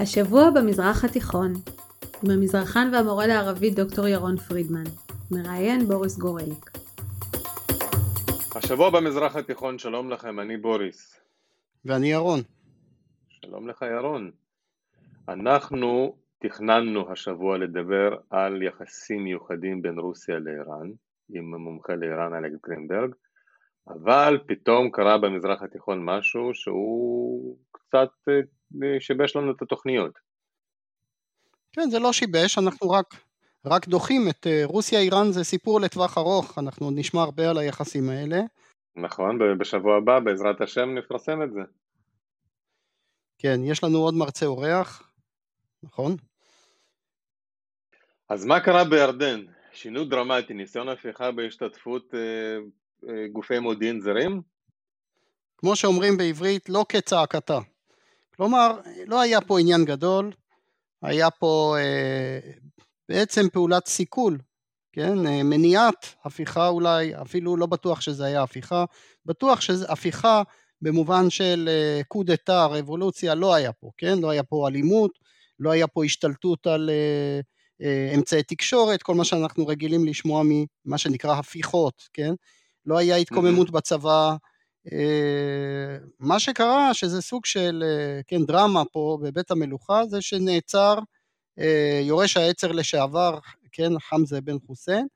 השבוע במזרח התיכון, עם המזרחן והמורה לערבית דוקטור ירון פרידמן, מראיין בוריס גורליק. השבוע במזרח התיכון, שלום לכם, אני בוריס. ואני ירון. שלום לך ירון. אנחנו תכננו השבוע לדבר על יחסים מיוחדים בין רוסיה לאיראן, עם המומחה לאיראן אלכס גרינברג, אבל פתאום קרה במזרח התיכון משהו שהוא קצת אה, שיבש לנו את התוכניות. כן, זה לא שיבש, אנחנו רק, רק דוחים את אה, רוסיה-איראן זה סיפור לטווח ארוך, אנחנו עוד נשמע הרבה על היחסים האלה. נכון, בשבוע הבא בעזרת השם נפרסם את זה. כן, יש לנו עוד מרצה אורח, נכון? אז מה קרה בירדן? שינוי דרמטי, ניסיון הפיכה בהשתתפות אה, אה, גופי מודיעין זרים? כמו שאומרים בעברית, לא כצעקתה. כלומר, לא היה פה עניין גדול, היה פה אה, בעצם פעולת סיכול, כן? אה, מניעת הפיכה אולי, אפילו לא בטוח שזה היה הפיכה, בטוח שזה הפיכה במובן של אה, קודטה, רבולוציה, לא היה פה, כן? לא היה פה אלימות, לא היה פה השתלטות על אה, אה, אמצעי תקשורת, כל מה שאנחנו רגילים לשמוע ממה שנקרא הפיכות, כן? לא היה התקוממות בצבא, מה שקרה שזה סוג של, אה, כן, דרמה פה בבית המלוכה, זה שנעצר אה, יורש העצר לשעבר, כן, חמזה בן חוסיין,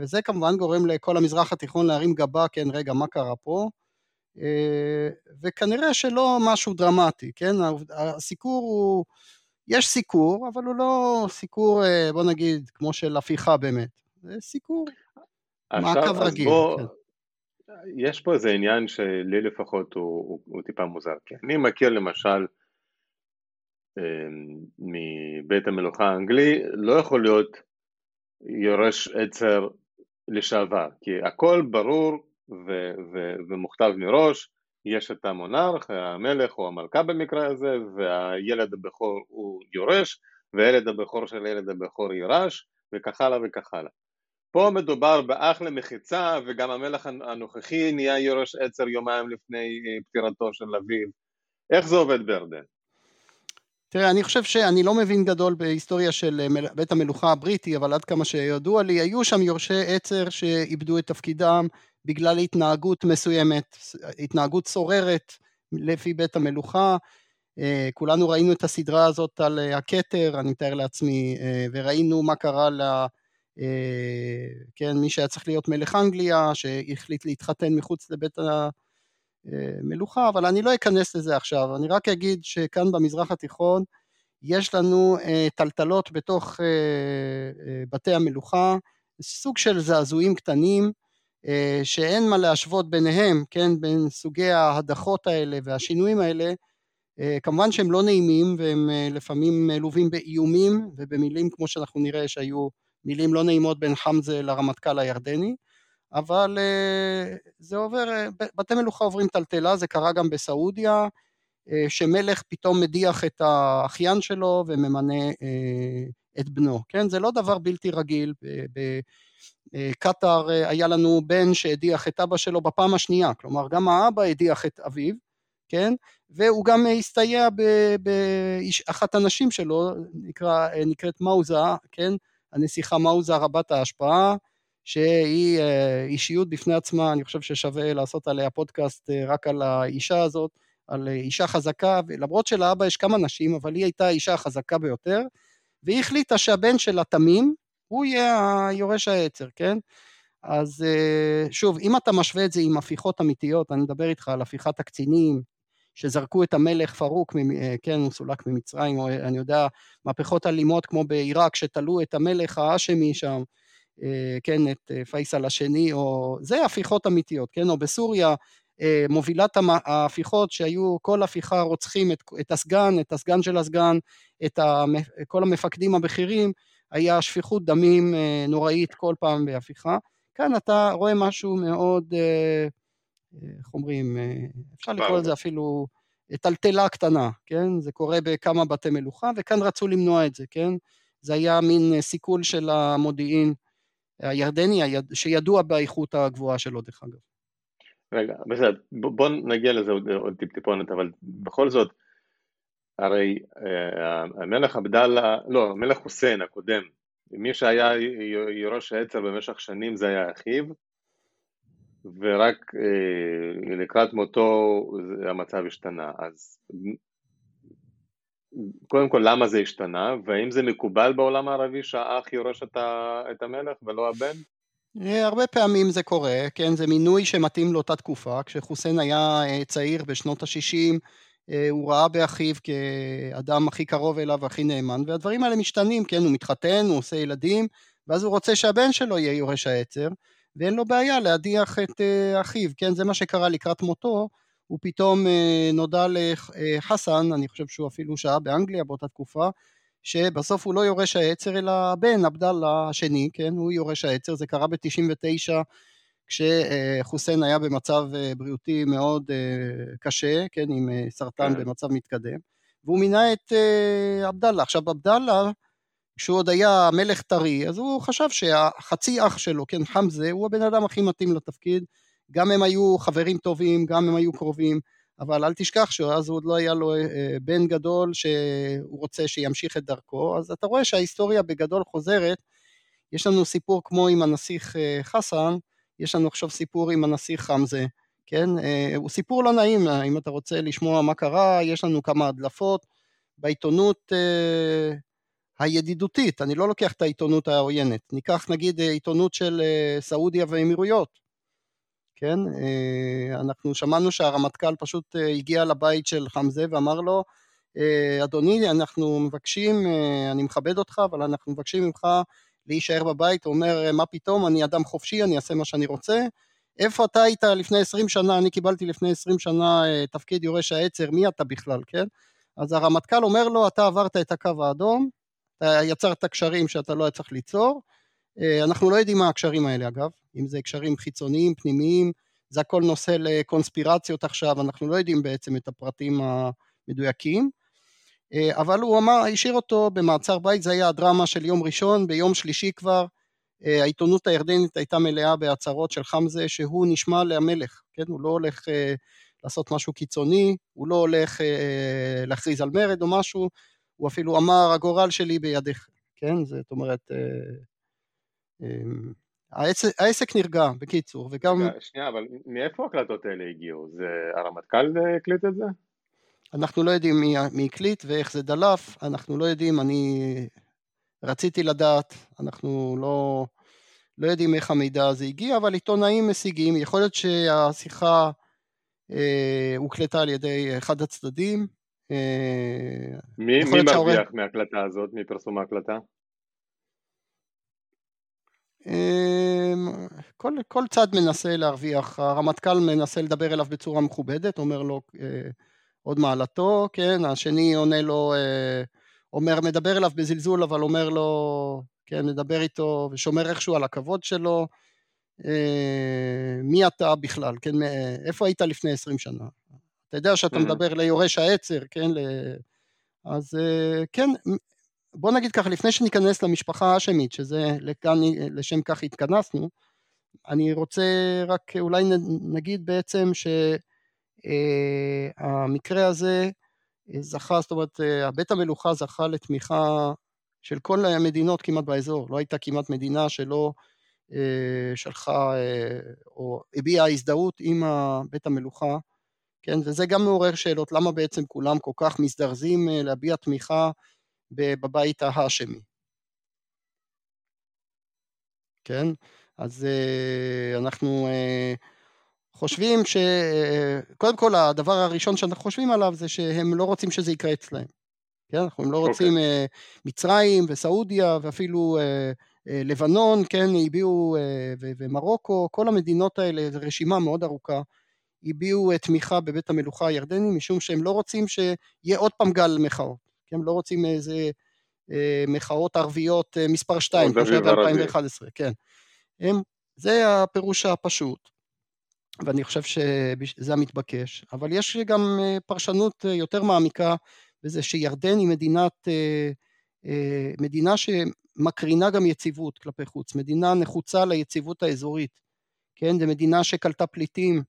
וזה כמובן גורם לכל המזרח התיכון להרים גבה, כן, רגע, מה קרה פה? וכנראה שלא משהו דרמטי, כן, הסיקור הוא, יש סיקור, אבל הוא לא סיקור, בוא נגיד, כמו של הפיכה באמת, זה סיקור מעקב רגיל. בוא... כן. יש פה איזה עניין שלי לפחות הוא, הוא, הוא טיפה מוזר, כי אני מכיר למשל אמ, מבית המלוכה האנגלי, לא יכול להיות יורש עצר לשעבר, כי הכל ברור ו- ו- ומוכתב מראש, יש את המונרך, המלך או המלכה במקרה הזה, והילד הבכור הוא יורש, והילד הבכור של הילד הבכור יירש, וכך הלאה וכך הלאה. פה מדובר באח למחיצה, וגם המלך הנוכחי נהיה יורש עצר יומיים לפני אה, פטירתו של אביו. איך זה עובד בירדן? תראה, אני חושב שאני לא מבין גדול בהיסטוריה של אה, בית המלוכה הבריטי, אבל עד כמה שידוע לי, היו שם יורשי עצר שאיבדו את תפקידם בגלל התנהגות מסוימת, התנהגות סוררת לפי בית המלוכה. אה, כולנו ראינו את הסדרה הזאת על הכתר, אני מתאר לעצמי, וראינו מה קרה ל... אה, כן, מי שהיה צריך להיות מלך אנגליה, שהחליט להתחתן מחוץ לבית המלוכה, אבל אני לא אכנס לזה עכשיו, אני רק אגיד שכאן במזרח התיכון יש לנו אה, טלטלות בתוך אה, בתי המלוכה, סוג של זעזועים קטנים, שאין מה להשוות ביניהם, כן, בין סוגי ההדחות האלה והשינויים האלה, כמובן שהם לא נעימים והם לפעמים מלווים באיומים ובמילים כמו שאנחנו נראה שהיו מילים לא נעימות בין חמזה לרמטכ"ל הירדני, אבל אה, זה עובר, אה, בתי מלוכה עוברים טלטלה, זה קרה גם בסעודיה, אה, שמלך פתאום מדיח את האחיין שלו וממנה את בנו, כן? זה לא דבר בלתי רגיל. בקטאר היה לנו בן שהדיח את אבא שלו בפעם השנייה, כלומר גם האבא הדיח את אביו, כן? והוא גם הסתייע באחת הנשים שלו, נקרא, נקראת מאוזה, כן? הנסיכה מאוזה רבת ההשפעה, שהיא אה, אישיות בפני עצמה, אני חושב ששווה לעשות עליה פודקאסט אה, רק על האישה הזאת, על אישה חזקה, למרות שלאבא יש כמה נשים, אבל היא הייתה האישה החזקה ביותר, והיא החליטה שהבן שלה תמים, הוא יהיה היורש העצר, כן? אז אה, שוב, אם אתה משווה את זה עם הפיכות אמיתיות, אני מדבר איתך על הפיכת הקצינים, שזרקו את המלך פרוק, אה, כן, הוא סולק ממצרים, או אני יודע, מהפכות אלימות כמו בעיראק, שתלו את המלך האשמי שם, אה, כן, את אה, פייסל השני, או... זה הפיכות אמיתיות, כן, או בסוריה, מובילת ההפיכות שהיו כל הפיכה רוצחים את, את הסגן, את הסגן של הסגן, את המ, כל המפקדים הבכירים, היה שפיכות דמים נוראית כל פעם בהפיכה. כאן אתה רואה משהו מאוד, איך אומרים, אפשר לקרוא לזה אפילו טלטלה קטנה, כן? זה קורה בכמה בתי מלוכה, וכאן רצו למנוע את זה, כן? זה היה מין סיכול של המודיעין הירדני, שידוע באיכות הגבוהה שלו, דרך אגב. רגע, בסדר, בוא נגיע לזה עוד, עוד טיפ-טיפונת, אבל בכל זאת, הרי המלך עבדאללה, לא, המלך חוסיין הקודם, מי שהיה יורש העצר במשך שנים זה היה אחיו, ורק אה, לקראת מותו המצב השתנה. אז קודם כל למה זה השתנה, והאם זה מקובל בעולם הערבי שהאח יורש את המלך ולא הבן? אה, הרבה פעמים זה קורה, כן, זה מינוי שמתאים לאותה תקופה, כשחוסיין היה אה, צעיר בשנות ה-60, אה, הוא ראה באחיו כאדם הכי קרוב אליו והכי נאמן, והדברים האלה משתנים, כן, הוא מתחתן, הוא עושה ילדים, ואז הוא רוצה שהבן שלו יהיה יורש העצר, ואין לו בעיה להדיח את אחיו, כן, זה מה שקרה לקראת מותו, הוא פתאום נודע לחסן, אני חושב שהוא אפילו שהה באנגליה באותה תקופה, שבסוף הוא לא יורש העצר אלא הבן עבדאללה השני, כן, הוא יורש העצר, זה קרה ב-99 כשחוסיין היה במצב אה, בריאותי מאוד אה, קשה, כן, עם אה, סרטן כן. במצב מתקדם, והוא מינה את עבדאללה. עכשיו עבדאללה, כשהוא עוד היה מלך טרי, אז הוא חשב שהחצי אח שלו, כן, חמזה, הוא הבן אדם הכי מתאים לתפקיד, גם הם היו חברים טובים, גם הם היו קרובים, אבל אל תשכח שאז עוד לא היה לו בן גדול שהוא רוצה שימשיך את דרכו, אז אתה רואה שההיסטוריה בגדול חוזרת, יש לנו סיפור כמו עם הנסיך חסן, יש לנו עכשיו סיפור עם הנסיך חמזה, כן? אה, הוא סיפור לא נעים, אה, אם אתה רוצה לשמוע מה קרה, יש לנו כמה הדלפות. בעיתונות אה, הידידותית, אני לא לוקח את העיתונות העוינת, ניקח נגיד עיתונות של סעודיה והאמירויות, כן? אנחנו שמענו שהרמטכ"ל פשוט הגיע לבית של חמזה ואמר לו, אדוני, אנחנו מבקשים, אני מכבד אותך, אבל אנחנו מבקשים ממך להישאר בבית, הוא אומר, מה פתאום, אני אדם חופשי, אני אעשה מה שאני רוצה. איפה אתה היית לפני 20 שנה, אני קיבלתי לפני 20 שנה אה, תפקיד יורש העצר, מי אתה בכלל, כן? אז הרמטכ"ל אומר לו, אתה עברת את הקו האדום, אתה יצרת קשרים שאתה לא היה צריך ליצור, אה, אנחנו לא יודעים מה הקשרים האלה אגב, אם זה קשרים חיצוניים, פנימיים, זה הכל נושא לקונספירציות עכשיו, אנחנו לא יודעים בעצם את הפרטים המדויקים. אה, אבל הוא אמר, השאיר אותו במעצר בית, זה היה הדרמה של יום ראשון, ביום שלישי כבר אה, העיתונות הירדנית הייתה מלאה בהצהרות של חמזה שהוא נשמע למלך, כן, הוא לא הולך לעשות משהו קיצוני, הוא לא הולך להכריז על מרד או משהו, הוא אפילו אמר הגורל שלי בידיך, כן, זאת אומרת, העסק, העסק נרגע, בקיצור, וגם... שנייה, אבל מאיפה ההקלטות האלה הגיעו? זה הרמטכ"ל הקליט את זה? אנחנו לא יודעים מי, מי הקליט ואיך זה דלף, אנחנו לא יודעים, אני רציתי לדעת, אנחנו לא, לא יודעים איך המידע הזה הגיע, אבל עיתונאים משיגים, יכול להיות שהשיחה אה, הוקלטה על ידי אחד הצדדים. אה, מי, מי מרוויח שהעורך... מההקלטה הזאת, מפרסום ההקלטה? אה, כל, כל צד מנסה להרוויח, הרמטכ"ל מנסה לדבר אליו בצורה מכובדת, אומר לו אה, עוד מעלתו, כן, השני עונה לו, אומר, מדבר אליו בזלזול, אבל אומר לו, כן, מדבר איתו ושומר איכשהו על הכבוד שלו, מי אתה בכלל, כן, איפה היית לפני עשרים שנה? אתה יודע שאתה מדבר ליורש העצר, כן, אז אה, כן, בוא נגיד ככה, לפני שניכנס למשפחה האשמית, שזה לכאן, לשם כך התכנסנו, אני רוצה רק אולי נגיד בעצם ש... אה, הזה אה, זכה, זאת אומרת, אה, בית המלוכה זכה לתמיכה של כל המדינות כמעט באזור, לא הייתה כמעט מדינה שלא שלחה או הביעה הזדהות עם בית המלוכה, כן, וזה גם מעורר שאלות למה בעצם כולם כל כך מזדרזים להביע תמיכה בבית ההאשמי. כן, אז אנחנו חושבים ש... קודם כל הדבר הראשון שאנחנו חושבים עליו זה שהם לא רוצים שזה יקרה אצלהם. כן, אנחנו לא רוצים okay. אוקיי. uh, מצרים וסעודיה ואפילו לבנון, כן, הביעו, ומרוקו, כל המדינות האלה, זו רשימה מאוד ארוכה, הביעו uh, תמיכה בבית המלוכה הירדני משום שהם לא רוצים שיהיה עוד פעם גל מחאות, כן, הם לא רוצים איזה uh, מחאות ערביות uh, מספר 2, כמו שהיה ב-2011, כן. הם, זה הפירוש הפשוט. ואני חושב שזה המתבקש, אבל יש גם אה, פרשנות אה, יותר מעמיקה בזה שירדן היא מדינת, אה, מדינה שמקרינה גם יציבות כלפי חוץ, מדינה נחוצה ליציבות האזורית, כן, זו מדינה שקלטה פליטים,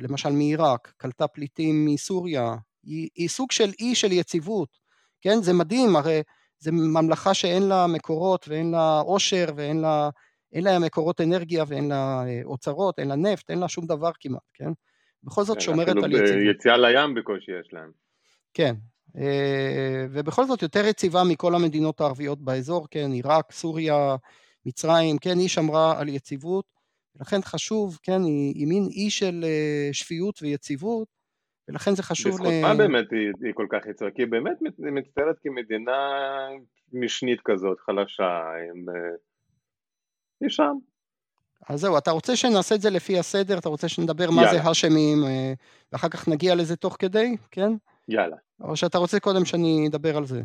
למשל מעיראק, קלטה פליטים מסוריה, היא, היא סוג של אי של יציבות, כן? זה מדהים, הרי זו ממלכה שאין לה מקורות ואין לה עושר ואין לה, אין לה מקורות אנרגיה ואין לה אה, אוצרות, אין לה נפט, אין לה שום דבר כמעט, כן? בכל זאת כן, שומרת על יציבות. אפילו יציאה לים בקושי יש להם. כן, אה, ובכל זאת יותר יציבה מכל המדינות הערביות באזור, כן, עיראק, סוריה, מצרים, כן, היא שמרה על יציבות, ולכן חשוב, כן, היא, היא מין אי של אה, שפיות ויציבות, ולכן זה חשוב בזכות ל... מה באמת היא, היא כל כך יציבה? כי היא באמת מצטיירת כמדינה משנית כזאת, חלשה, עם... אה, היא שם. אז זהו, אתה רוצה שנעשה את זה לפי הסדר? אתה רוצה שנדבר מה זה האשמים, ואחר כך נגיע לזה תוך כדי, כן? יאללה. או שאתה רוצה קודם שאני אדבר על זה?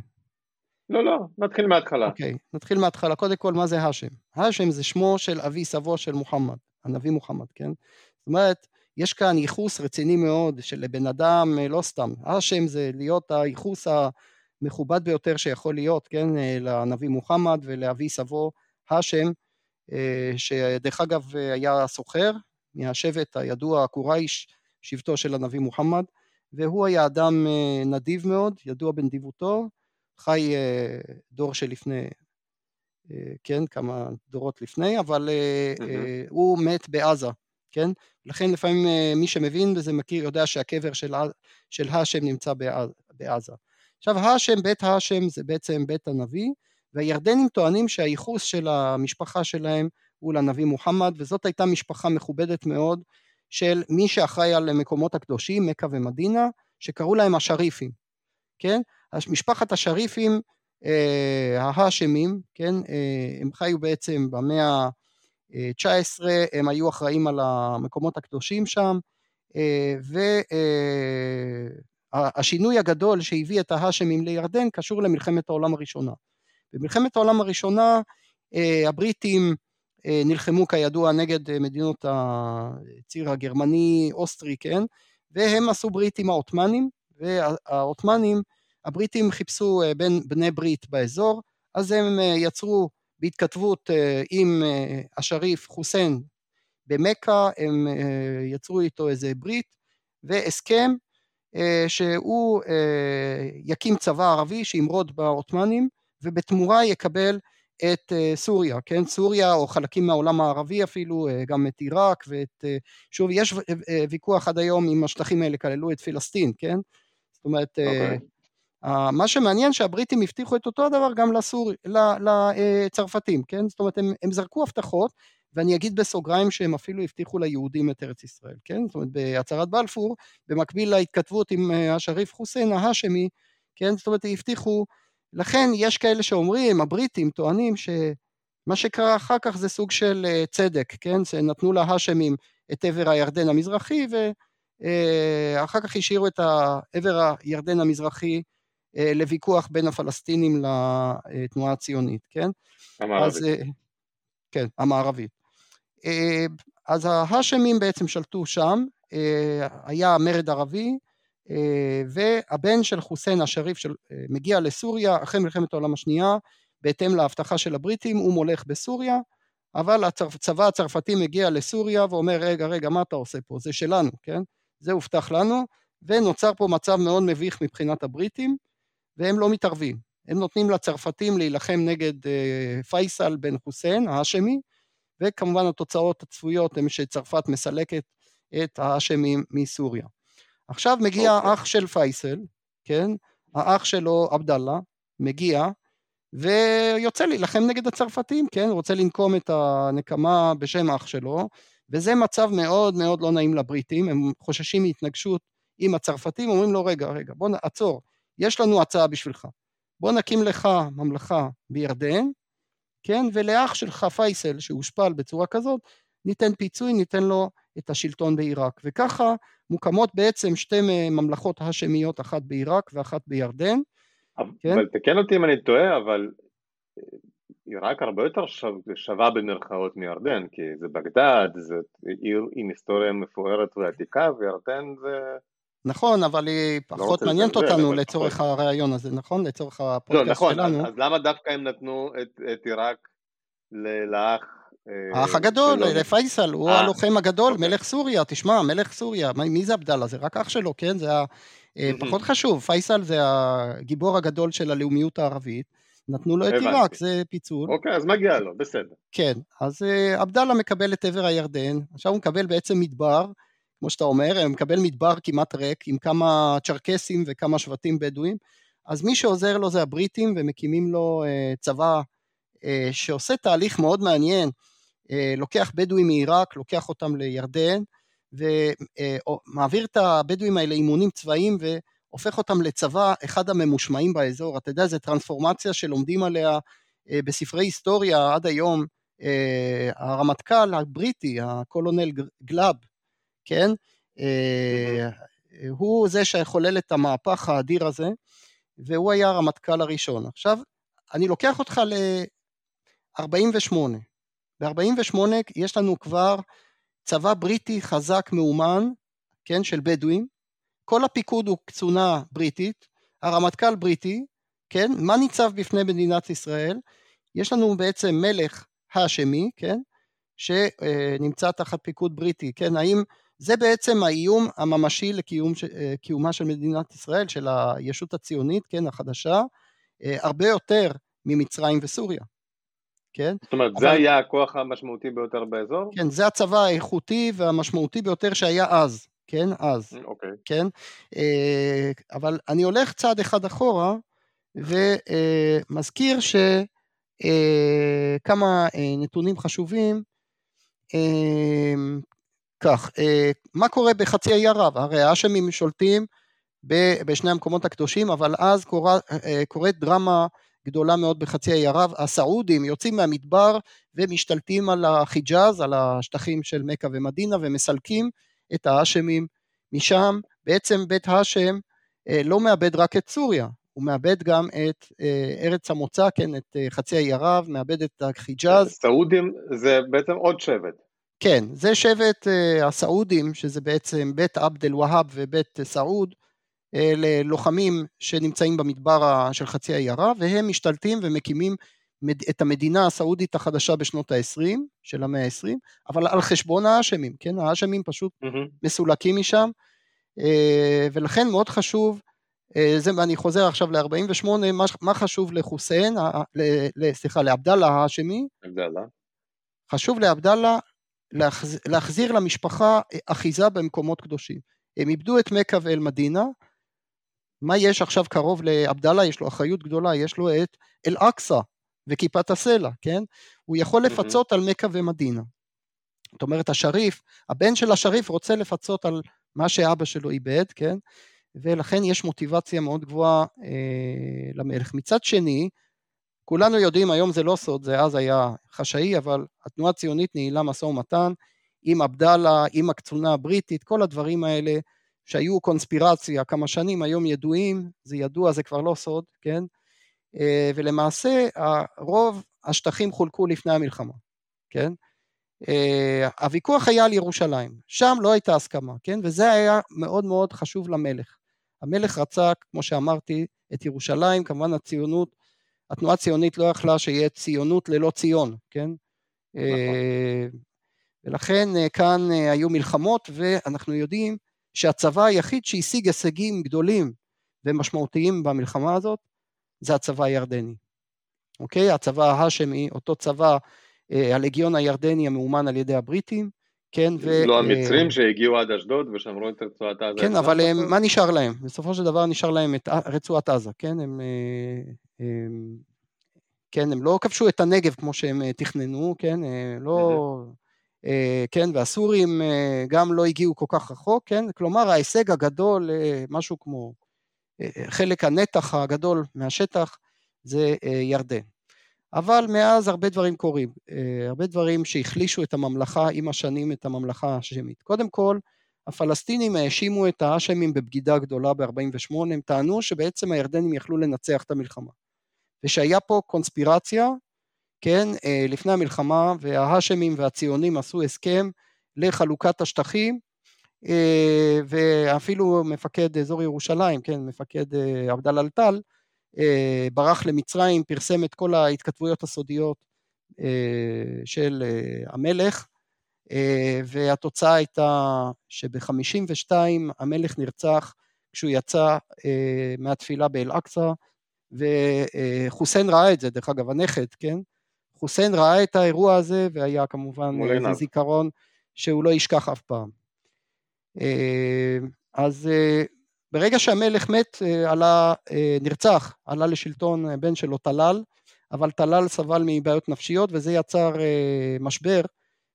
לא, לא, נתחיל מההתחלה. אוקיי, okay, נתחיל מההתחלה. קודם כל, מה זה האשם? האשם זה שמו של אבי סבו של מוחמד, הנביא מוחמד, כן? זאת אומרת, יש כאן ייחוס רציני מאוד של בן אדם, אה, לא סתם. האשם זה להיות הייחוס המכובד ביותר שיכול להיות, כן? אה, לנביא מוחמד ולאבי סבו, האשם, אה, שדרך אגב היה סוחר מהשבט הידוע, קורייש, שבטו של הנביא מוחמד. והוא היה אדם נדיב מאוד, ידוע בנדיבותו, חי אה, דור שלפני, אה, כן, כמה דורות לפני, אבל mm-hmm. הוא מת בעזה, כן? לכן לפעמים מי שמבין בזה מכיר, יודע שהקבר של, של האשם נמצא בעזה. עכשיו האשם, בית האשם זה בעצם בית הנביא, והירדנים טוענים שהייחוס של המשפחה שלהם הוא לנביא מוחמד, וזאת הייתה משפחה מכובדת מאוד, של מי שאחראי על מקומות הקדושים, מכה ומדינה, שקראו להם השריפים, כן? משפחת השריפים אה, ההאשמים, כן? אה, הם חיו בעצם במאה ה-19, הם היו אחראים על המקומות הקדושים שם, אה, והשינוי הגדול שהביא את ההאשמים לירדן קשור למלחמת העולם הראשונה. במלחמת העולם הראשונה הבריטים אה, נלחמו כידוע נגד אה, מדינות הציר הגרמני אוסטרי, כן? והם עשו ברית עם העות'מאנים, והעות'מאנים, הבריטים חיפשו אה, בין בני ברית באזור, אז הם יצרו בהתכתבות עם השריף חוסיין במכה, הם יצרו איתו איזה ברית והסכם שהוא יקים צבא ערבי שימרוד בעות'מאנים ובתמורה יקבל את אה, סוריה, כן? סוריה או חלקים מהעולם הערבי אפילו, אה, גם את עיראק ואת... אה, שוב, יש ויכוח עד היום אם השטחים האלה כללו את פלסטין, כן? זאת אומרת, okay. מה שמעניין שהבריטים הבטיחו את אותו הדבר גם לסור... לצרפתים, כן? זאת אומרת, הם, הם זרקו הבטחות, ואני אגיד בסוגריים שהם אפילו הבטיחו ליהודים את ארץ ישראל, כן? זאת אומרת, בהצהרת בלפור, במקביל להתכתבות עם השריף חוסיין ההאשמי, כן? זאת אומרת, הבטיחו לכן יש כאלה שאומרים, הבריטים טוענים שמה שקרה אחר כך זה סוג של אה, צדק, כן? שנתנו להאשמים את עבר הירדן המזרחי ואחר כך השאירו את עבר הירדן המזרחי אה, לוויכוח בין הפלסטינים לתנועה הציונית, כן? המערבית. אז, אה, כן, המערבית. אז ההאשמים בעצם שלטו שם, היה מרד ערבי, אה, והבן של חוסיין השריף של, אה, מגיע לסוריה אחרי מלחמת העולם השנייה בהתאם להבטחה של הבריטים הוא מולך בסוריה אבל הצבא הצרפתי מגיע לסוריה ואומר רגע רגע מה אתה עושה פה זה שלנו כן זה הובטח לנו ונוצר פה מצב מאוד מביך מבחינת הבריטים והם לא מתערבים הם נותנים לצרפתים להילחם נגד אה, פייסל בן חוסיין האשמי וכמובן התוצאות הצפויות הן שצרפת מסלקת את האשמים מסוריה עכשיו מגיע okay. אוקיי. אח של פייסל, כן? האח שלו, עבדאללה, מגיע, ויוצא להילחם נגד הצרפתים, כן? רוצה לנקום את הנקמה בשם אח שלו, וזה מצב מאוד מאוד לא נעים לבריטים, הם חוששים מהתנגשות עם הצרפתים, אומרים לו, רגע, רגע, בוא נעצור, יש לנו הצעה בשבילך. בוא נקים לך ממלכה בירדן, כן? ולאח שלך פייסל, שהושפל בצורה כזאת, ניתן פיצוי, ניתן לו את השלטון בעיראק. וככה מוקמות בעצם שתי ממלכות האשמיות, אחת בעיראק ואחת בירדן. אבל, כן? תקן אותי אם אני טועה, אבל אה, עיראק הרבה יותר שווה במרכאות מירדן, כי זה בגדד, זה עיר עם היסטוריה מפוארת ועתיקה, וירדן זה... נכון, אבל היא לא פחות לא מעניינת אותנו לצורך נכון. הרעיון הזה, נכון? לצורך הפודקאסט לא, נכון, שלנו. אז, אז למה דווקא הם נתנו את, את עיראק לאח אה, האח הגדול, פייסל, הוא אה, הלוחם הגדול, אוקיי. מלך סוריה, תשמע, מלך סוריה, מי זה עבדאללה? זה רק אח שלו, כן? זה פחות חשוב, פייסל זה הגיבור הגדול של הלאומיות הערבית, נתנו לו את עיראק, זה פיצול. אוקיי, אז מגיע לו, בסדר. כן, אז עבדאללה מקבל את עבר הירדן, עכשיו הוא מקבל בעצם מדבר, כמו שאתה אומר, הוא מקבל מדבר כמעט ריק, עם כמה צ'רקסים וכמה שבטים בדואים, אז מי שעוזר לו זה הבריטים, ומקימים לו צבא שעושה תהליך מאוד מעניין, לוקח בדואים מעיראק, לוקח אותם לירדן, ומעביר את הבדואים האלה אימונים צבאיים והופך אותם לצבא אחד הממושמעים באזור. אתה יודע, זו טרנספורמציה שלומדים עליה בספרי היסטוריה עד היום. הרמטכ"ל הבריטי, הקולונל גלאב, כן? הוא זה שחולל את המהפך האדיר הזה, והוא היה הרמטכ"ל הראשון. עכשיו, אני לוקח אותך ל-48. ב-48 יש לנו כבר צבא בריטי חזק מאומן, כן, של בדואים, כל הפיקוד הוא קצונה בריטית, הרמטכ"ל בריטי, כן, מה ניצב בפני מדינת ישראל? יש לנו בעצם מלך האשמי, כן, שנמצא תחת פיקוד בריטי, כן, האם זה בעצם האיום הממשי לקיומה של מדינת ישראל, של הישות הציונית, כן, החדשה, הרבה יותר ממצרים וסוריה. כן? זאת אומרת, אבל... זה היה הכוח המשמעותי ביותר באזור? כן, זה הצבא האיכותי והמשמעותי ביותר שהיה אז, כן? אז. אוקיי. כן? אה, אבל אני הולך צעד אחד אחורה ומזכיר שכמה אה, נתונים חשובים. כך, מה קורה בחצי האי ערב? הרי האשמים שולטים בשני המקומות הקדושים, אבל אז קורית דרמה גדולה מאוד בחצי האי ערב, הסעודים יוצאים מהמדבר ומשתלטים על החיג'אז, על השטחים של מכה ומדינה ומסלקים את האשמים משם, בעצם בית האשם אה, לא מאבד רק את סוריה, הוא מאבד גם את אה, ארץ המוצא, כן, את אה, חצי האי ערב, מאבד את החיג'אז. סעודים זה בעצם עוד שבט. כן, זה שבט הסעודים, שזה בעצם בית עבד אל-והאב ובית סעוד, ללוחמים שנמצאים במדבר של חצי האי ערב, והם משתלטים ומקימים את המדינה הסעודית החדשה בשנות ה-20 של המאה ה-20, אבל על חשבון האשמים, כן? האשמים פשוט mm-hmm. מסולקים משם, אה, ולכן מאוד חשוב, אה, זה, ואני חוזר עכשיו ל-48, מה, מה חשוב לחוסיין, סליחה, לעבדאללה האשמי? עבדאללה. חשוב לעבדאללה להחזיר, להחזיר למשפחה אחיזה במקומות קדושים. הם איבדו את מכה ואל-מדינה, מה יש עכשיו קרוב לעבדאללה? יש לו אחריות גדולה, יש לו את אל-אקצא וכיפת הסלע, כן? הוא יכול לפצות על מכה ומדינה. זאת אומרת, השריף, הבן של השריף רוצה לפצות על מה שאבא שלו איבד, כן? ולכן יש מוטיבציה מאוד גבוהה אה, למלך. מצד שני, כולנו יודעים, היום זה לא סוד, זה אז היה חשאי, אבל התנועה הציונית ניהלה משא ומתן עם עבדאללה, עם הקצונה הבריטית, כל הדברים האלה שהיו קונספירציה כמה שנים, היום ידועים, זה ידוע, זה כבר לא סוד, כן? אה, ולמעשה רוב השטחים חולקו לפני המלחמה, כן? אה, הוויכוח היה על ירושלים, שם לא הייתה הסכמה, כן? וזה היה מאוד מאוד חשוב למלך. המלך רצה, כמו שאמרתי, את ירושלים, כמובן הציונות, התנועה הציונית לא יכלה שיהיה ציונות ללא ציון, כן? נכון. אה, ולכן כאן היו מלחמות, ואנחנו יודעים שהצבא היחיד שהשיג הישגים גדולים ומשמעותיים במלחמה הזאת זה הצבא הירדני. אוקיי? הצבא ההאשמי, אותו צבא, אה, הלגיון הירדני המאומן על ידי הבריטים, כן, ו... לא המצרים שהגיעו עד אשדוד ושמרו את רצועת עזה. כן, אבל הם, מה נשאר להם? בסופו של דבר נשאר להם את רצועת עזה, כן? הם, אה, הם, כן, הם לא כבשו את הנגב כמו שהם אה, תכננו, כן? לא... אה, כן, והסורים אה, גם לא הגיעו כל כך רחוק, כן, כלומר ההישג הגדול, אה, משהו כמו חלק הנתח הגדול מהשטח זה ירדן. אבל מאז הרבה דברים קורים, הרבה דברים שהחלישו את הממלכה עם השנים, את הממלכה ההאשמית. קודם כל, הפלסטינים האשימו את ההאשמים בבגידה גדולה ב-48, הם טענו שבעצם הירדנים יכלו לנצח את המלחמה. ושהיה פה קונספירציה כן, אה, לפני המלחמה, וההאשמים והציונים עשו הסכם לחלוקת השטחים, אה, ואפילו מפקד אזור ירושלים, כן, מפקד אה, עבדאללה אל-טל, ברח למצרים, פרסם את כל ההתכתבויות הסודיות של המלך, והתוצאה הייתה שב-52 המלך נרצח כשהוא יצא מהתפילה באל-אקצא, וחוסיין ראה את זה, דרך אגב, הנכד, כן? חוסיין ראה את האירוע הזה, והיה כמובן איזה זיכרון שהוא לא ישכח אף פעם. אז ברגע שהמלך מת, עלה, נרצח, עלה לשלטון בן שלו טלל, אבל טלל סבל מבעיות נפשיות וזה יצר משבר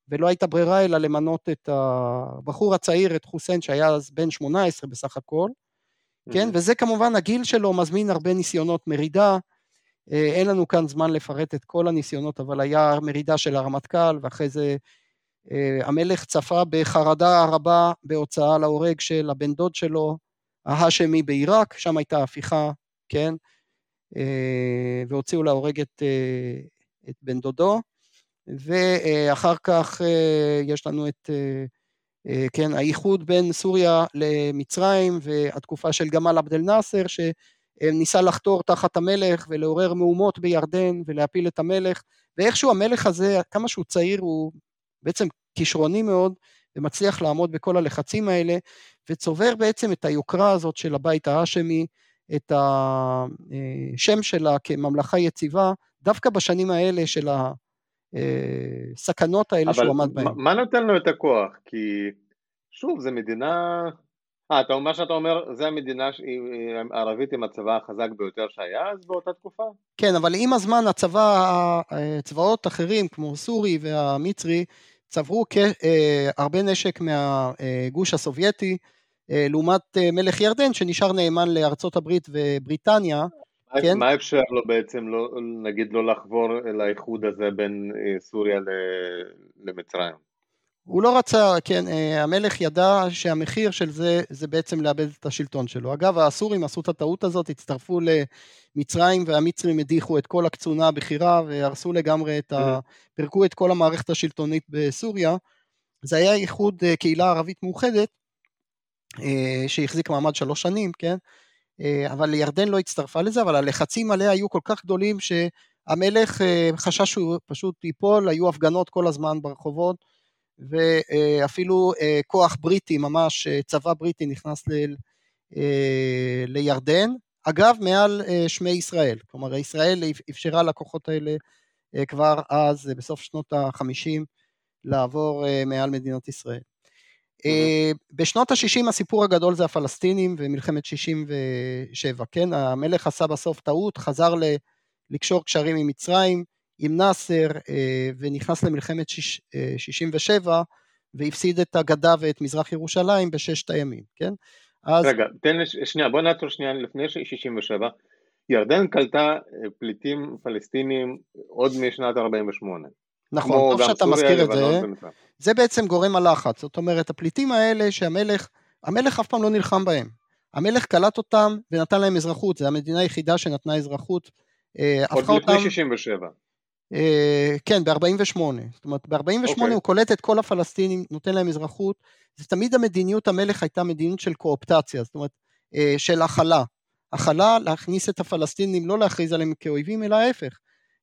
ולא הייתה ברירה אלא למנות את הבחור הצעיר, את חוסיין שהיה אז בן 18 בסך הכל, כן, וזה כמובן הגיל שלו מזמין הרבה ניסיונות מרידה, אין לנו כאן זמן לפרט את כל הניסיונות, אבל היה מרידה של הרמטכ"ל ואחרי זה המלך צפה בחרדה רבה בהוצאה להורג של הבן דוד שלו, ההאשמי בעיראק, שם הייתה הפיכה, כן, והוציאו להורג את, את בן דודו, ואחר כך יש לנו את, כן, האיחוד בין סוריה למצרים והתקופה של גמל עבד אל נאסר, שניסה לחתור תחת המלך ולעורר מהומות בירדן ולהפיל את המלך, ואיכשהו המלך הזה, כמה שהוא צעיר, הוא בעצם כישרוני מאוד, ומצליח לעמוד בכל הלחצים האלה, וצובר בעצם את היוקרה הזאת של הבית ההאשמי, את השם שלה כממלכה יציבה, דווקא בשנים האלה של הסכנות האלה שהוא עמד בהן. מה נותן לו את הכוח? כי שוב, זו מדינה... אה, אתה אומר שאתה אומר, זו המדינה הערבית עם הצבא החזק ביותר שהיה אז באותה תקופה? כן, אבל עם הזמן הצבא, צבאות אחרים כמו סורי והמצרי, צברו הרבה נשק מהגוש הסובייטי, לעומת מלך ירדן שנשאר נאמן לארצות הברית ובריטניה. כן? מה אפשר לו בעצם, לא, נגיד, לא לחבור לאיחוד הזה בין סוריה למצרים? הוא לא רצה, כן, המלך ידע שהמחיר של זה, זה בעצם לאבד את השלטון שלו. אגב, הסורים עשו את הטעות הזאת, הצטרפו למצרים, והמצרים הדיחו את כל הקצונה הבכירה, והרסו לגמרי את ה... פירקו את כל המערכת השלטונית בסוריה. זה היה איחוד קהילה ערבית מאוחדת, שהחזיק מעמד שלוש שנים, כן? אבל ירדן לא הצטרפה לזה, אבל הלחצים עליה היו כל כך גדולים שהמלך חשש שהוא פשוט ייפול, היו הפגנות כל הזמן ברחובות, ואפילו כוח בריטי, ממש צבא בריטי נכנס ל, לירדן, אגב מעל שמי ישראל, כלומר ישראל אפשרה לכוחות האלה כבר אז, בסוף שנות ה-50, לעבור מעל מדינת ישראל. בשנות ה-60 הסיפור הגדול זה הפלסטינים ומלחמת 67, כן? המלך עשה בסוף טעות, חזר לקשור קשרים עם מצרים, עם נאסר, ונכנס למלחמת 67, והפסיד את הגדה ואת מזרח ירושלים בששת הימים, כן? אז... רגע, תן לי, שנייה, בוא נעצור שנייה לפני 67. ירדן קלטה פליטים פלסטינים עוד משנת 48. נכון, טוב שאתה מזכיר את זה, זה בעצם גורם הלחץ, זאת אומרת הפליטים האלה שהמלך, המלך אף פעם לא נלחם בהם, המלך קלט אותם ונתן להם אזרחות, זו המדינה היחידה שנתנה אזרחות, אה, עוד לפני 67. אה, כן, ב-48, זאת אומרת ב-48 okay. אוקיי. הוא קולט את כל הפלסטינים, נותן להם אזרחות, זה תמיד המדיניות המלך הייתה מדיניות של קואופטציה, זאת אומרת אה, של הכלה, הכלה להכניס את הפלסטינים, לא להכריז עליהם כאויבים, אלא ההפך,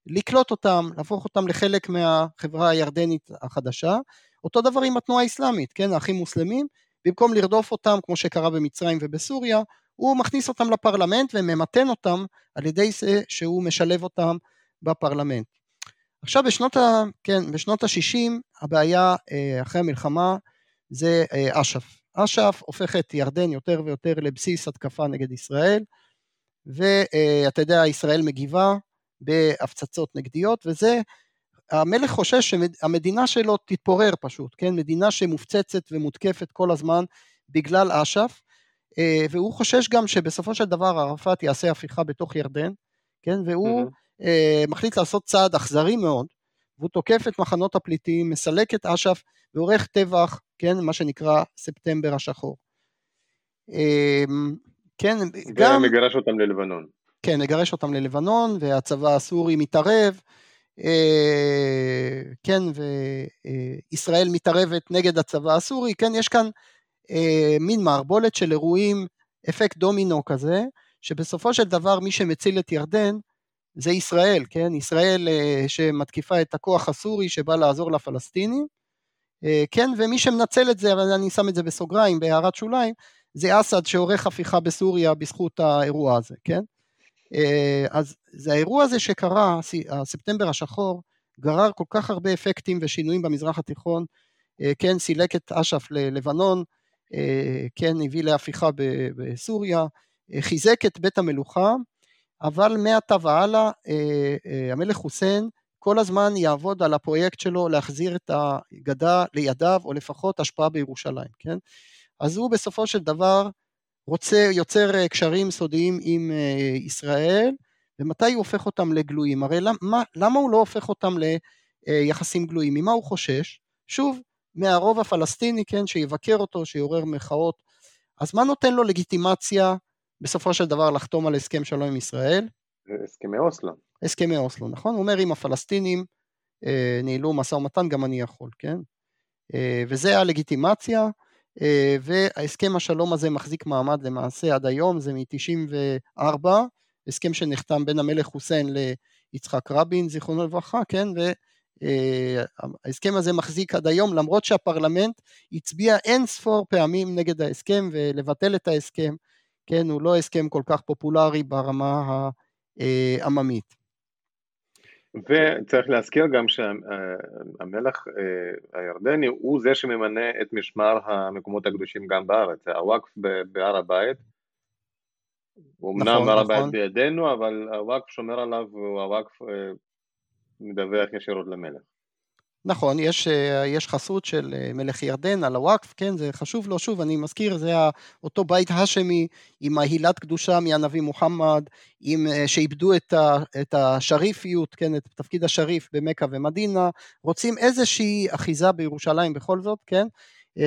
לקלוט אותם, להפוך אותם לחלק מהחברה הירדנית החדשה. אותו דבר עם התנועה האסלאמית, כן, האחים מוסלמים, במקום לרדוף אותם כמו שקרה במצרים ובסוריה, הוא מכניס אותם לפרלמנט וממתן אותם על ידי זה שהוא משלב אותם בפרלמנט. עכשיו בשנות, ה, כן, בשנות ה-60 הבעיה אה, אחרי המלחמה זה אה, אש"ף. אש"ף הופך את ירדן יותר ויותר לבסיס התקפה נגד ישראל, ואתה יודע, ישראל מגיבה, בהפצצות נגדיות, וזה, המלך חושש שהמדינה שלו תתפורר פשוט, כן? מדינה שמופצצת ומותקפת כל הזמן בגלל אש"ף, אה, והוא חושש גם שבסופו של דבר ערפאת יעשה הפיכה בתוך ירדן, כן? והוא mm-hmm. מחליט לעשות צעד אכזרי מאוד, והוא תוקף את מחנות הפליטים, מסלק את אש"ף ועורך טבח, כן? מה שנקרא ספטמבר השחור. אה, כן, גם... ומגרש אותם ללבנון. כן, נגרש אותם ללבנון, והצבא הסורי מתערב, אה, כן, וישראל מתערבת נגד הצבא הסורי, כן, יש כאן אה, מין מערבולת של אירועים, אפקט דומינו כזה, שבסופו של דבר מי שמציל את ירדן זה ישראל, כן, ישראל אה, שמתקיפה את הכוח הסורי שבא לעזור לפלסטינים, כן, ומי שמנצל את זה, אבל אני שם את זה בסוגריים, בהערת שוליים, זה אסד שעורך הפיכה בסוריה בזכות האירוע הזה, כן? אז זה האירוע הזה שקרה, הספטמבר השחור, גרר כל כך הרבה אפקטים ושינויים במזרח התיכון, כן, סילק את אש"ף ללבנון, כן, הביא להפיכה בסוריה, חיזק את בית המלוכה, אבל מעתה והלאה המלך חוסיין כל הזמן יעבוד על הפרויקט שלו להחזיר את הגדה לידיו, או לפחות השפעה בירושלים, כן? אז הוא בסופו של דבר רוצה, יוצר קשרים סודיים עם ישראל, ומתי הוא הופך אותם לגלויים? הרי למה, למה הוא לא הופך אותם ליחסים גלויים? ממה הוא חושש? שוב, מהרוב הפלסטיני, כן, שיבקר אותו, שיעורר מחאות. אז מה נותן לו לגיטימציה בסופו של דבר לחתום על הסכם שלום עם ישראל? הסכמי אוסלו. הסכמי אוסלו, נכון? הוא אומר אם הפלסטינים אה, ניהלו משא ומתן גם אני יכול, כן? אה, וזה הלגיטימציה, אה, וההסכם השלום הזה מחזיק מעמד למעשה עד היום, זה מ-94, הסכם שנחתם בין המלך חוסיין ליצחק רבין, זיכרונו לברכה, כן? וההסכם הזה מחזיק עד היום, למרות שהפרלמנט הצביע אין ספור פעמים נגד ההסכם ולבטל את ההסכם, כן? הוא לא הסכם כל כך פופולרי ברמה העממית. וצריך להזכיר גם שהמלך אה, הירדני הוא זה שממנה את משמר המקומות הקדושים גם בארץ, הוואקף בהר הבית, אמנם נכון, הר הבית נכון. בידינו, אבל הוואקף שומר עליו והוואקף אה, מדווח ישירות למלך. נכון, יש, אה, יש חסות של אה, מלך ירדן על הוואקף, כן, זה חשוב לו, שוב, אני מזכיר, זה אותו בית האשמי עם ההילת קדושה מהנביא מוחמד, עם, אה, שאיבדו את, ה, את השריפיות, כן, את תפקיד השריף במכה ומדינה, רוצים איזושהי אחיזה בירושלים בכל זאת, כן,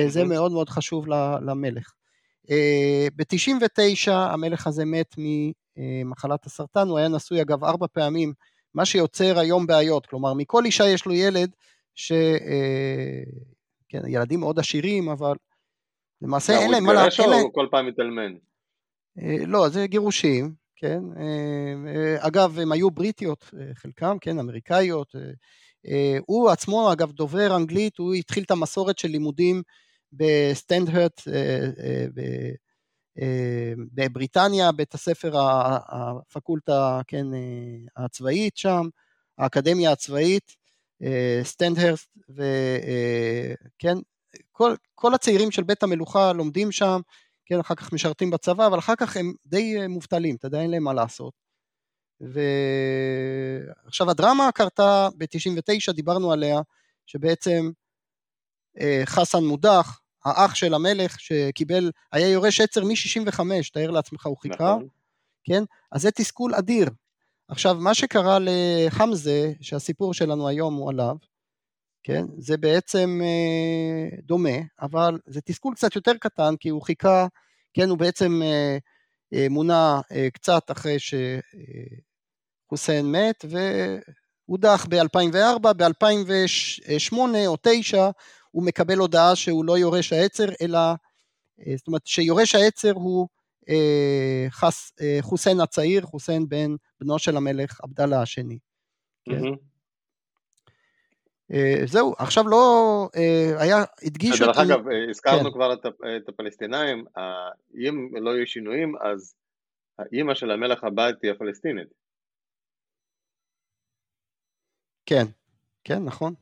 זה מאוד מאוד חשוב למלך. ב-99 המלך הזה מת ממחלת הסרטן, הוא היה נשוי אגב ארבע פעמים, מה שיוצר היום בעיות, כלומר מכל אישה יש לו ילד, ש... אה, כן, מאוד עשירים, אבל למעשה אין להם מה. הוא התגרש או הוא כל פעם מתאלמן? אה, לא, זה גירושים, כן. אה, אגב, הם היו בריטיות, חלקם, כן, אמריקאיות. הוא עצמו, אגב, דובר אנגלית, הוא התחיל את המסורת של לימודים בסנדהרסט, בבריטניה, בית הספר, הפקולטה, כן, הצבאית שם, האקדמיה הצבאית. סנדהרסט, וכן, כל, כל הצעירים של בית המלוכה לומדים שם, כן, אחר כך משרתים בצבא, אבל אחר כך הם די מובטלים, אתה יודע, אין להם מה לעשות. ועכשיו הדרמה קרתה ב-99, דיברנו עליה, שבעצם חסן מודח, האח של המלך שקיבל, היה יורש עצר מ-65, תאר לעצמך, הוא חיכה, נכון. כן? אז זה תסכול אדיר, עכשיו, מה שקרה לחמזה, שהסיפור שלנו היום הוא עליו, כן, זה בעצם אה, דומה, אבל זה תסכול קצת יותר קטן, כי הוא חיכה, כן, הוא בעצם אה, אה, מונה אה, קצת אחרי שחוסיין אה, מת, והודח ב-2004, ב-2008 או 2009 הוא מקבל הודעה שהוא לא יורש העצר, אלא, אה, זאת אומרת שיורש העצר הוא חס, אה, חוסיין הצעיר, חוסיין בן בנו של המלך עבדאללה השני. כן? אה, זהו, עכשיו לא, היה, הדגישו... דרך אגב, הזכרנו כן. כבר את הפלסטינאים, אם לא יהיו שינויים, אז האימא של המלך הבא תהיה פלסטינית. כן, כן, נכון.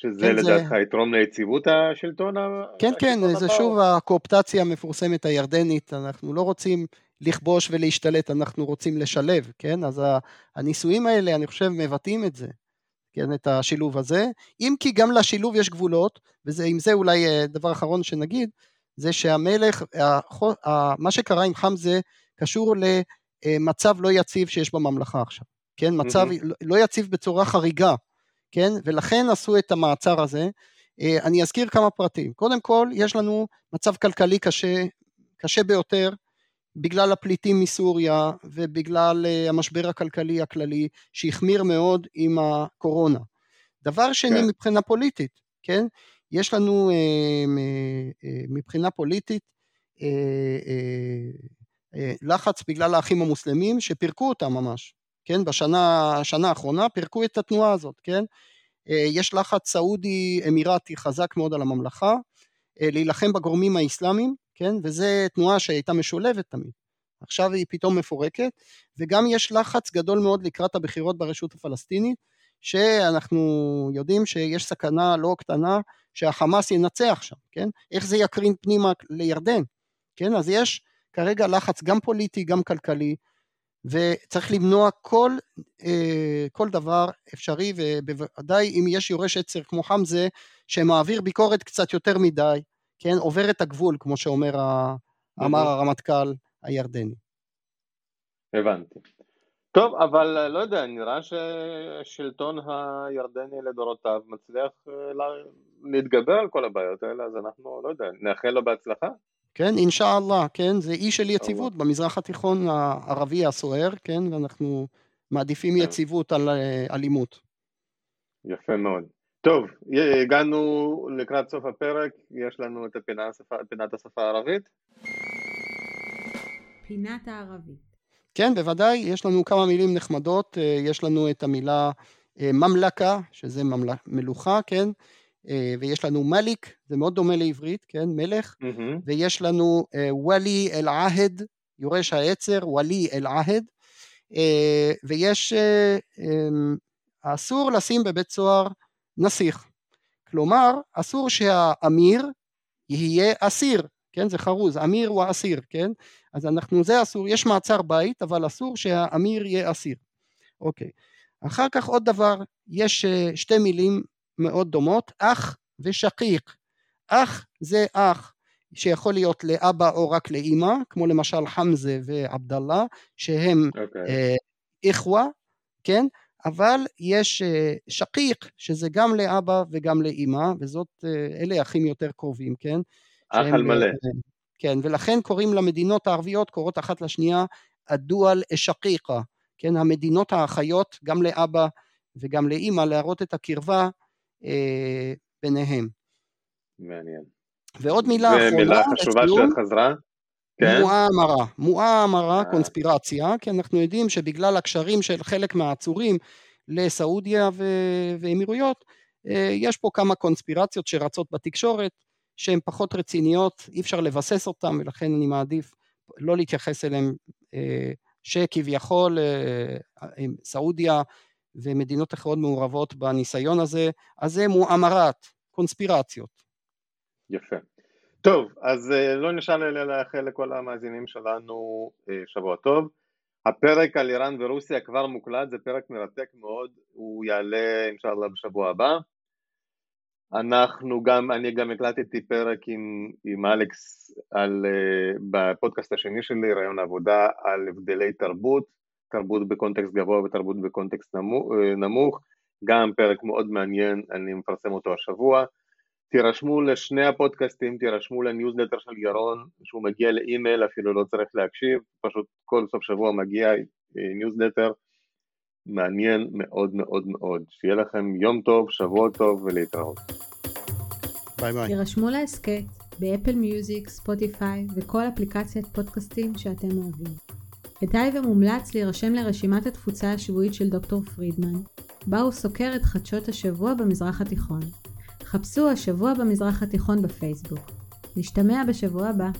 שזה כן, לדעתך זה... יתרום ליציבות השלטון? כן, כן, זה הבא. שוב הקואפטציה המפורסמת הירדנית, אנחנו לא רוצים לכבוש ולהשתלט, אנחנו רוצים לשלב, כן? אז הניסויים האלה, אני חושב, מבטאים את זה, כן, את השילוב הזה, אם כי גם לשילוב יש גבולות, ועם זה אולי אה, דבר אחרון שנגיד, זה שהמלך, מה שקרה עם חמזה קשור למצב לא יציב שיש בממלכה עכשיו, כן? מצב mm-hmm. לא יציב בצורה חריגה, כן? ולכן עשו את המעצר הזה. אה, אני אזכיר כמה פרטים. קודם כל, יש לנו מצב כלכלי קשה, קשה ביותר, בגלל הפליטים מסוריה ובגלל אה, המשבר הכלכלי הכללי שהחמיר מאוד עם הקורונה. דבר שני, כן. מבחינה פוליטית, כן? יש לנו אה, מבחינה פוליטית לחץ בגלל האחים המוסלמים שפירקו אותם ממש, כן? בשנה האחרונה פירקו את התנועה הזאת, כן? אה, יש לחץ סעודי אמירתי חזק מאוד על הממלכה, אה, להילחם בגורמים האסלאמיים, כן? וזו תנועה שהייתה משולבת תמיד. עכשיו היא פתאום מפורקת, וגם יש לחץ גדול מאוד לקראת הבחירות ברשות הפלסטינית, שאנחנו יודעים שיש סכנה לא קטנה שהחמאס ינצח שם, כן? איך זה יקרין פנימה לירדן, כן? אז יש כרגע לחץ גם פוליטי, גם כלכלי, וצריך למנוע כל, אה, כל דבר אפשרי, ובוודאי אם יש יורש עצר כמו חמזה, שמעביר ביקורת קצת יותר מדי, כן? עובר את הגבול, כמו שאומר, אמר הרמטכ"ל הירדני. הבנתי. טוב, אבל אה, לא יודע, נראה שהשלטון הירדני לדורותיו מצליח אה, להתגבר על כל הבעיות האלה, אז אנחנו, לא יודע, נאחל לו בהצלחה. כן, אינשאללה, כן, זה אי של יציבות במזרח התיכון הערבי הסוער, כן, ואנחנו מעדיפים כן. יציבות על אה, אלימות. יפה מאוד. טוב, הגענו לקראת סוף הפרק, יש לנו את הפינה, פינת השפה הערבית. פינת הערבית. כן, בוודאי, יש לנו כמה מילים נחמדות, אה, יש לנו את המילה אה, ממלכה, שזה ממל... מלוכה, כן, ויש לנו מליק, זה מאוד דומה לעברית, כן, מלך, mm-hmm. ויש לנו ולי אל-עהד, יורש העצר, ולי אל-עהד, ויש, אמ, אסור לשים בבית סוהר נסיך, כלומר, אסור שהאמיר יהיה אסיר, כן, זה חרוז, אמיר הוא אסיר, כן, אז אנחנו, זה אסור, יש מעצר בית, אבל אסור שהאמיר יהיה אסיר. אוקיי. אחר כך עוד דבר, יש אה, שתי מילים מאוד דומות, אח ושקיק. אח זה אח שיכול להיות לאבא או רק לאימא, כמו למשל חמזה ועבדאללה, שהם okay. אוקיי. אה, איחווה, כן? אבל יש אה, שקיק, שזה גם לאבא וגם לאימא, וזאת, אה, אלה אחים יותר קרובים, כן? אח על מלא. אה, כן, ולכן קוראים למדינות הערביות, קוראות אחת לשנייה הדואל אשקיקה, כן, המדינות האחיות, גם לאבא וגם לאימא, להראות את הקרבה אה, ביניהם. מעניין. ועוד מילה אחרונה, ומילה חשובה שחזרה? כן. מואמרה, מואמרה, אה. קונספירציה, כי אנחנו יודעים שבגלל הקשרים של חלק מהעצורים לסעודיה ו- ואמירויות, אה, יש פה כמה קונספירציות שרצות בתקשורת, שהן פחות רציניות, אי אפשר לבסס אותן, ולכן אני מעדיף לא להתייחס אליהן, אה, שכביכול סעודיה ומדינות אחרות מעורבות בניסיון הזה, אז זה מואמרת, קונספירציות. יפה. טוב, אז אה, לא נשאר לי לאחל לכל המאזינים שלנו שבוע טוב. הפרק על איראן ורוסיה כבר מוקלט, זה פרק מרתק מאוד, הוא יעלה אינשאללה בשבוע הבא. אנחנו גם, אני גם הקלטתי פרק עם, עם אלכס על, uh, בפודקאסט השני שלי, רעיון עבודה, על הבדלי תרבות, תרבות בקונטקסט גבוה ותרבות בקונטקסט נמוך, אה, נמוך, גם פרק מאוד מעניין, אני מפרסם אותו השבוע. תירשמו לשני הפודקאסטים, תירשמו לניוזלטר של ירון, שהוא מגיע לאימייל, אפילו לא צריך להקשיב, פשוט כל סוף שבוע מגיע ניוזלטר. אה, מעניין מאוד מאוד מאוד. שיהיה לכם יום טוב, שבוע טוב ולהתראות. ביי ביי. תירשמו להסכת ב Apple Music, Spotify וכל אפליקציית פודקאסטים שאתם אוהבים. כדאי ומומלץ להירשם לרשימת התפוצה השבועית של דוקטור פרידמן, בה הוא סוקר את חדשות השבוע במזרח התיכון. חפשו השבוע במזרח התיכון בפייסבוק. נשתמע בשבוע הבא.